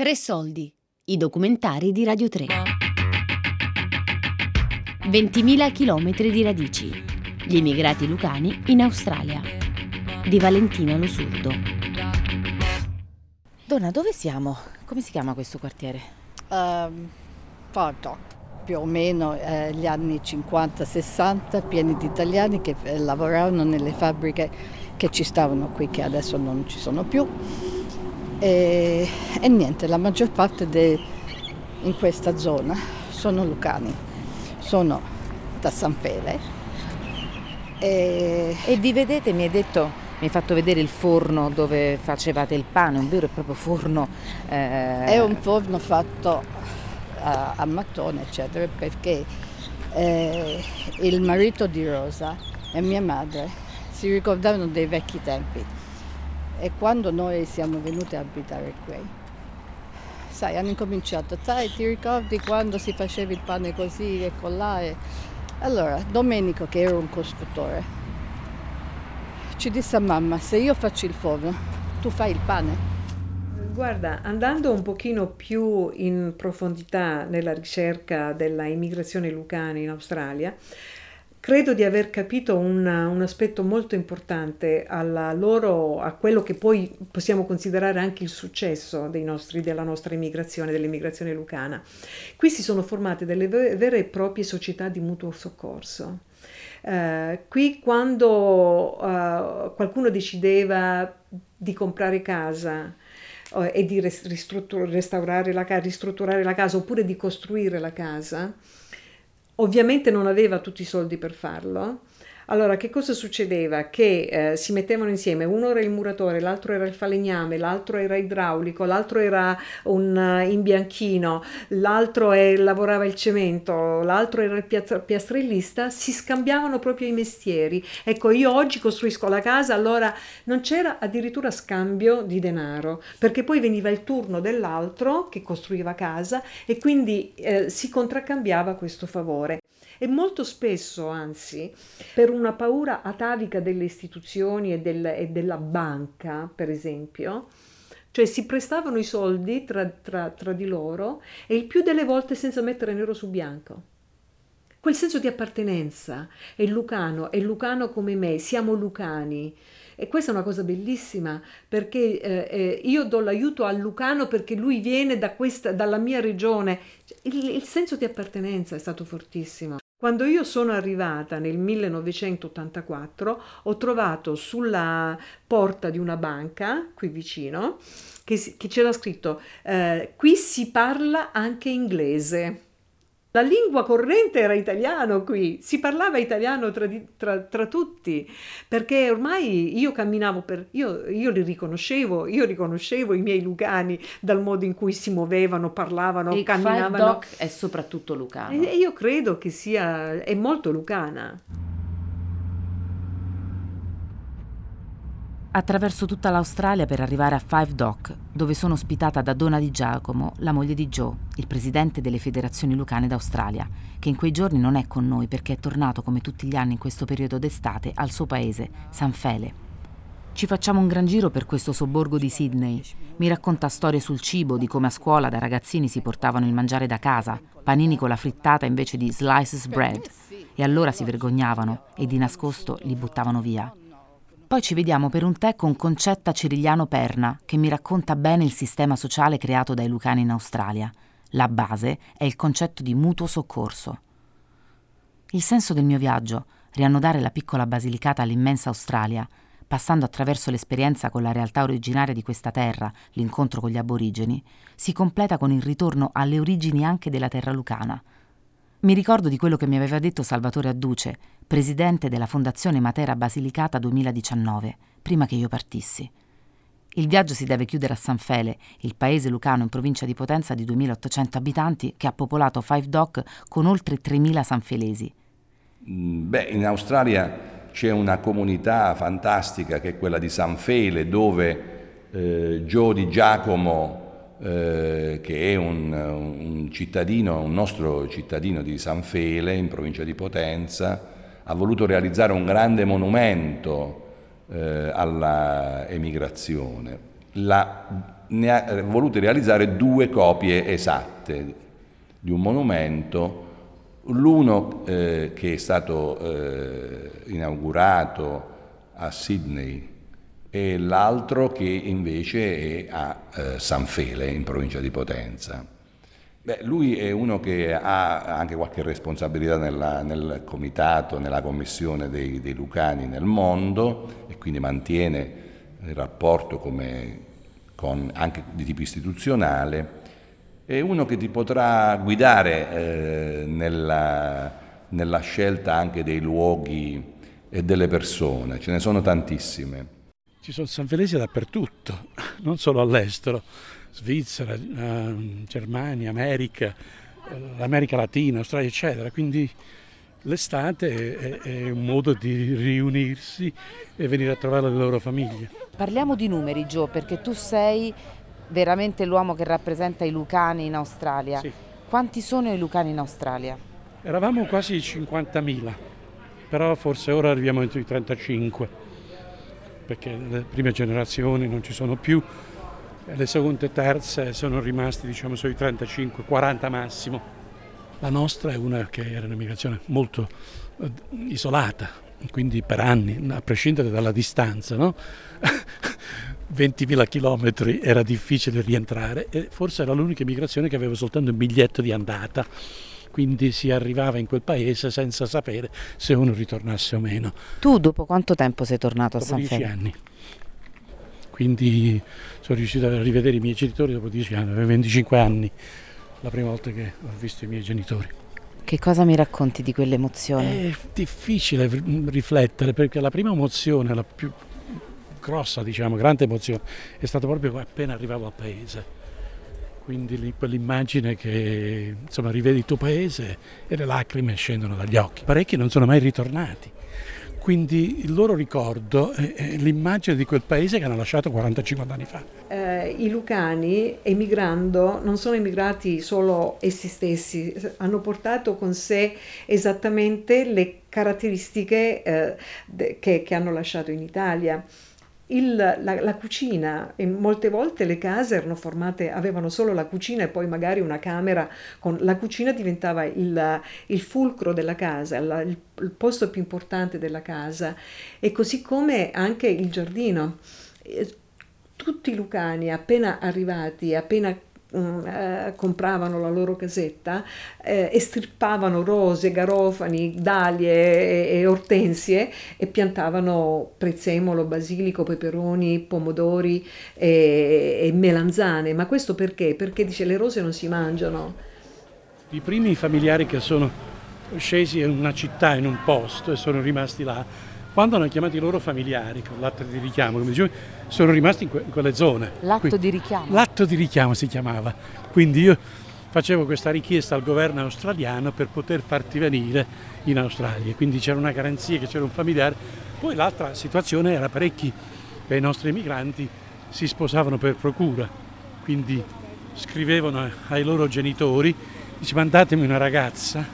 Tre soldi, i documentari di Radio 3. 20.000 chilometri di radici. Gli immigrati lucani in Australia. Di Valentina Losurdo. Donna, dove siamo? Come si chiama questo quartiere? Um, Fardock, più o meno eh, gli anni 50-60, pieni di italiani che eh, lavoravano nelle fabbriche che ci stavano qui, che adesso non ci sono più. E, e niente, la maggior parte de, in questa zona sono lucani, sono da San Fele. E... e vi vedete, mi hai detto, mi hai fatto vedere il forno dove facevate il pane, un vero e proprio forno. Eh... È un forno fatto a, a mattone, eccetera, perché eh, il marito di Rosa e mia madre si ricordavano dei vecchi tempi e quando noi siamo venuti a abitare qui, sai, hanno incominciato, sai, ti ricordi quando si faceva il pane così e là? E... Allora, Domenico, che era un costruttore, ci disse a mamma, se io faccio il forno, tu fai il pane. Guarda, andando un pochino più in profondità nella ricerca della immigrazione lucana in Australia, credo di aver capito un, un aspetto molto importante loro, a quello che poi possiamo considerare anche il successo nostri, della nostra immigrazione, dell'immigrazione lucana. Qui si sono formate delle vere e proprie società di mutuo soccorso. Uh, qui quando uh, qualcuno decideva di comprare casa uh, e di restaurare la, ristrutturare la casa oppure di costruire la casa, Ovviamente non aveva tutti i soldi per farlo, allora, che cosa succedeva? Che eh, si mettevano insieme, uno era il muratore, l'altro era il falegname, l'altro era idraulico, l'altro era un uh, imbianchino, l'altro è, lavorava il cemento, l'altro era il piastrellista, si scambiavano proprio i mestieri. Ecco, io oggi costruisco la casa, allora non c'era addirittura scambio di denaro, perché poi veniva il turno dell'altro che costruiva casa e quindi eh, si contraccambiava questo favore e molto spesso, anzi, per una paura atavica delle istituzioni e, del, e della banca, per esempio, cioè si prestavano i soldi tra, tra, tra di loro e il più delle volte senza mettere nero su bianco quel senso di appartenenza, è lucano, è lucano come me, siamo lucani. E questa è una cosa bellissima perché eh, eh, io do l'aiuto al lucano perché lui viene da questa, dalla mia regione. Il, il senso di appartenenza è stato fortissimo. Quando io sono arrivata nel 1984 ho trovato sulla porta di una banca qui vicino che, che c'era scritto eh, qui si parla anche inglese. La lingua corrente era italiano qui, si parlava italiano tra, tra, tra tutti, perché ormai io camminavo per... Io, io, li riconoscevo, io riconoscevo i miei lucani dal modo in cui si muovevano, parlavano, e camminavano. Five Doc è soprattutto lucano. E io credo che sia... è molto lucana. Attraverso tutta l'Australia per arrivare a Five Dock, dove sono ospitata da Donna Di Giacomo, la moglie di Joe, il presidente delle federazioni lucane d'Australia, che in quei giorni non è con noi perché è tornato come tutti gli anni in questo periodo d'estate al suo paese, San Fele. Ci facciamo un gran giro per questo sobborgo di Sydney. Mi racconta storie sul cibo, di come a scuola da ragazzini si portavano il mangiare da casa, panini con la frittata invece di slices bread, e allora si vergognavano e di nascosto li buttavano via. Poi ci vediamo per un tè con Concetta Cirigliano Perna, che mi racconta bene il sistema sociale creato dai Lucani in Australia. La base è il concetto di mutuo soccorso. Il senso del mio viaggio, riannodare la piccola basilicata all'immensa Australia, passando attraverso l'esperienza con la realtà originaria di questa terra, l'incontro con gli aborigeni, si completa con il ritorno alle origini anche della terra lucana – mi ricordo di quello che mi aveva detto Salvatore Adduce, presidente della Fondazione Matera Basilicata 2019, prima che io partissi. Il viaggio si deve chiudere a San Fele, il paese lucano in provincia di Potenza di 2800 abitanti che ha popolato Five Dock con oltre 3000 sanfelesi. Mm, beh, in Australia c'è una comunità fantastica che è quella di San Fele, dove eh, Gio di Giacomo eh, che è un, un, cittadino, un nostro cittadino di San Fele, in provincia di Potenza, ha voluto realizzare un grande monumento eh, alla emigrazione. La ne ha eh, volute realizzare due copie esatte di un monumento, l'uno eh, che è stato eh, inaugurato a Sydney e l'altro che invece è a eh, San Fele, in provincia di Potenza. Beh, lui è uno che ha anche qualche responsabilità nella, nel comitato, nella commissione dei, dei, Lucani nel mondo e quindi mantiene il rapporto come, con, anche di tipo istituzionale. È uno che ti potrà guidare eh, nella, nella scelta anche dei luoghi e delle persone, ce ne sono tantissime. Ci sono sanfelesi dappertutto, non solo all'estero, Svizzera, eh, Germania, America, eh, l'America Latina, Australia, eccetera. Quindi l'estate è, è, un modo di riunirsi e venire a trovare le loro famiglie. Parliamo di numeri, Gio, perché tu sei veramente l'uomo che rappresenta i lucani in Australia. Sì. Quanti sono i lucani in Australia? Eravamo quasi 50.000, però forse ora arriviamo entro i 35 perché le prime generazioni non ci sono più, le seconde e terze sono rimasti diciamo sui 35, 40 massimo. La nostra è una che era un'immigrazione molto eh, isolata, quindi per anni, a prescindere dalla distanza, no? 20.000 chilometri era difficile rientrare e forse era l'unica immigrazione che aveva soltanto un biglietto di andata quindi si arrivava in quel paese senza sapere se uno ritornasse o meno. Tu dopo quanto tempo sei tornato dopo a San? Dieci anni. Quindi sono riuscito a rivedere i miei genitori dopo dieci anni, avevo 25 anni la prima volta che ho visto i miei genitori. Che cosa mi racconti di quell'emozione? È difficile riflettere perché la prima emozione, la più grossa, diciamo, grande emozione, è stata proprio appena arrivavo al paese quindi quell'immagine che insomma, rivedi il tuo paese e le lacrime scendono dagli occhi. Parecchi non sono mai ritornati, quindi il loro ricordo è l'immagine di quel paese che hanno lasciato 40-50 anni fa. Eh, I lucani emigrando non sono emigrati solo essi stessi, hanno portato con sé esattamente le caratteristiche eh, che, che hanno lasciato in Italia il, la, la, cucina, e molte volte le case erano formate, avevano solo la cucina e poi magari una camera, con, la cucina diventava il, il fulcro della casa, la, il, il, posto più importante della casa e così come anche il giardino. Tutti i lucani appena arrivati, appena eh, compravano la loro casetta, eh, estirpavano rose, garofani, dalie e, e, ortensie e piantavano prezzemolo, basilico, peperoni, pomodori e, e melanzane. Ma questo perché? Perché dice le rose non si mangiano. I primi familiari che sono scesi in una città, in un posto e sono rimasti là, quando hanno chiamato i loro familiari con l'atto di richiamo, come dicevo, sono rimasti in, que- in quelle zone. L'atto Quindi, di richiamo? L'atto di richiamo si chiamava. Quindi io facevo questa richiesta al governo australiano per poter farti venire in Australia. Quindi c'era una garanzia che c'era un familiare. Poi l'altra situazione era parecchi dei nostri emigranti si sposavano per procura, quindi scrivevano ai loro genitori, dice mandatemi una ragazza,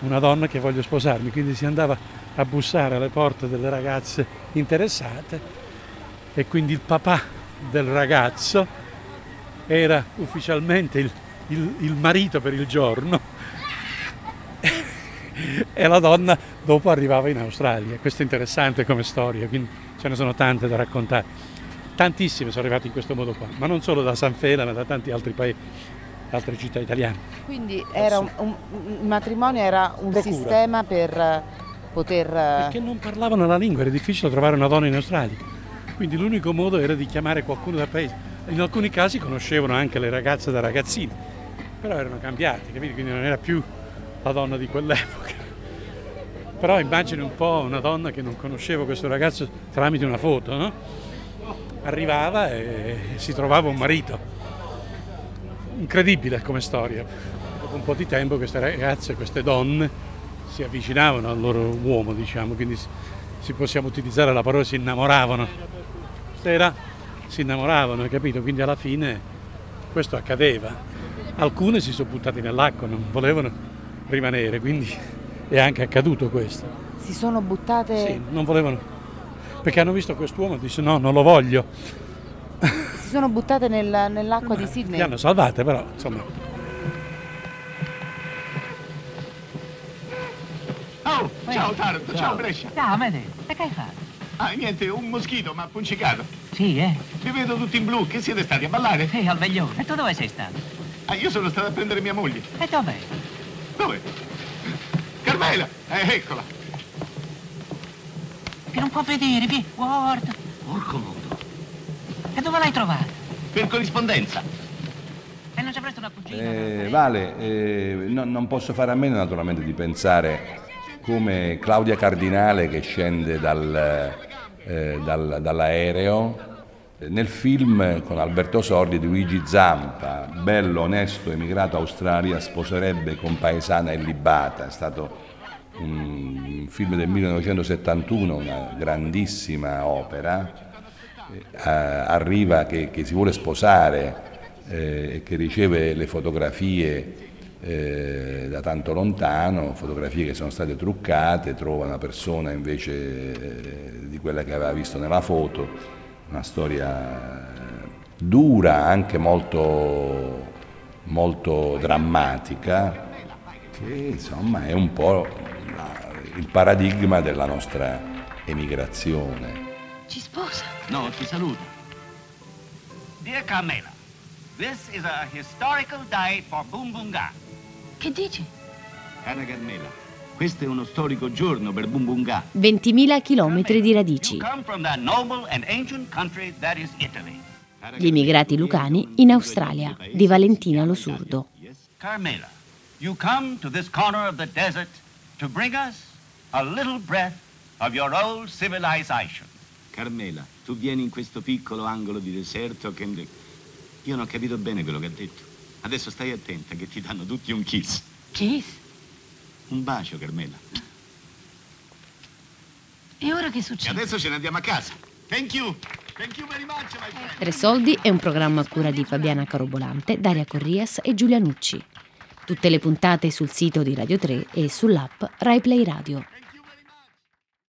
una donna che voglio sposarmi, quindi si andava a bussare alle porte delle ragazze interessate e quindi il papà del ragazzo era ufficialmente il, il, il marito per il giorno e la donna dopo arrivava in Australia. Questo è interessante come storia, quindi ce ne sono tante da raccontare. Tantissime sono arrivate in questo modo qua, ma non solo da San Fela, ma da tanti altri paesi, altre città italiane. Quindi era un, un, il matrimonio era un Procura. sistema per poter... Eh, Perché non parlavano la lingua, era difficile trovare una donna in Australia. Quindi l'unico modo era di chiamare qualcuno dal paese. In alcuni casi conoscevano anche le ragazze da ragazzine, però erano cambiati, capito? Quindi non era più la donna di quell'epoca. Però immagini un po' una donna che non conosceva questo ragazzo tramite una foto, no? Arrivava e si trovava un marito. Incredibile come storia. Dopo un po' di tempo queste ragazze, queste donne si avvicinavano al loro uomo, diciamo, quindi si possiamo utilizzare la parola si innamoravano. Sera si innamoravano, hai capito? Quindi alla fine questo accadeva. Alcune si sono buttate nell'acqua, non volevano rimanere, quindi è anche accaduto questo. Si sono buttate? Sì, non volevano, perché hanno visto quest'uomo e dice no, non lo voglio. si sono buttate nel, nell'acqua Ma di Sydney. Le hanno salvate però, insomma. Ciao Taranto, ciao, Brescia. Ciao, Amedeo. E che hai fatto? Ah, niente, un moschito mi ha appiccicato. Sì, eh? Vi vedo tutti in blu, che siete stati a ballare? Sì, al veglione. E tu dove sei stato? Ah, io sono stato a prendere mia moglie. E dov'è? Dove? Carmela, eh, eccola. Che non può vedere, vi, guarda. Porco mondo. E dove l'hai trovata? Per corrispondenza. E non ci avresti una cugina? Eh, vale, eh, no- non posso fare a meno naturalmente di pensare come Claudia Cardinale che scende dal, eh, dal- dall'aereo eh, nel film con Alberto Sordi di Luigi Zampa, bello, onesto, emigrato a Australia, sposerebbe compaesana e libata, è stato un film del 1971, una grandissima opera, Eh, arriva che, che si vuole sposare eh, e che riceve le fotografie eh, da tanto lontano, fotografie che sono state truccate, trova una persona invece eh, di quella che aveva visto nella foto, una storia dura, anche molto, molto drammatica, che insomma è un po' il paradigma della nostra emigrazione. Ci sposa. No, ti saluta. Dear Carmela, this is a historical day for Bumbunga. Che dici? Cara Carmela, questo è uno storico giorno per Bumbunga. 20.000 chilometri di radici. Gli immigrati lucani in Australia di Valentina Losurdo. Carmela, you come to this corner of the desert to bring us a little breath of your old civilization. Carmela, tu vieni in questo piccolo angolo di deserto che... Io non ho capito bene quello che ha detto. Adesso stai attenta che ti danno tutti un kiss. Kiss? Un bacio, Carmela. E ora che E succede? adesso ce ne andiamo a casa. Thank you. Thank you very much, my friend. Tre soldi è un programma a cura di Fabiana Carobolante, Daria Corrias e Giulia Nucci. Tutte le puntate sul sito di Radio 3 e sull'app RaiPlay Radio.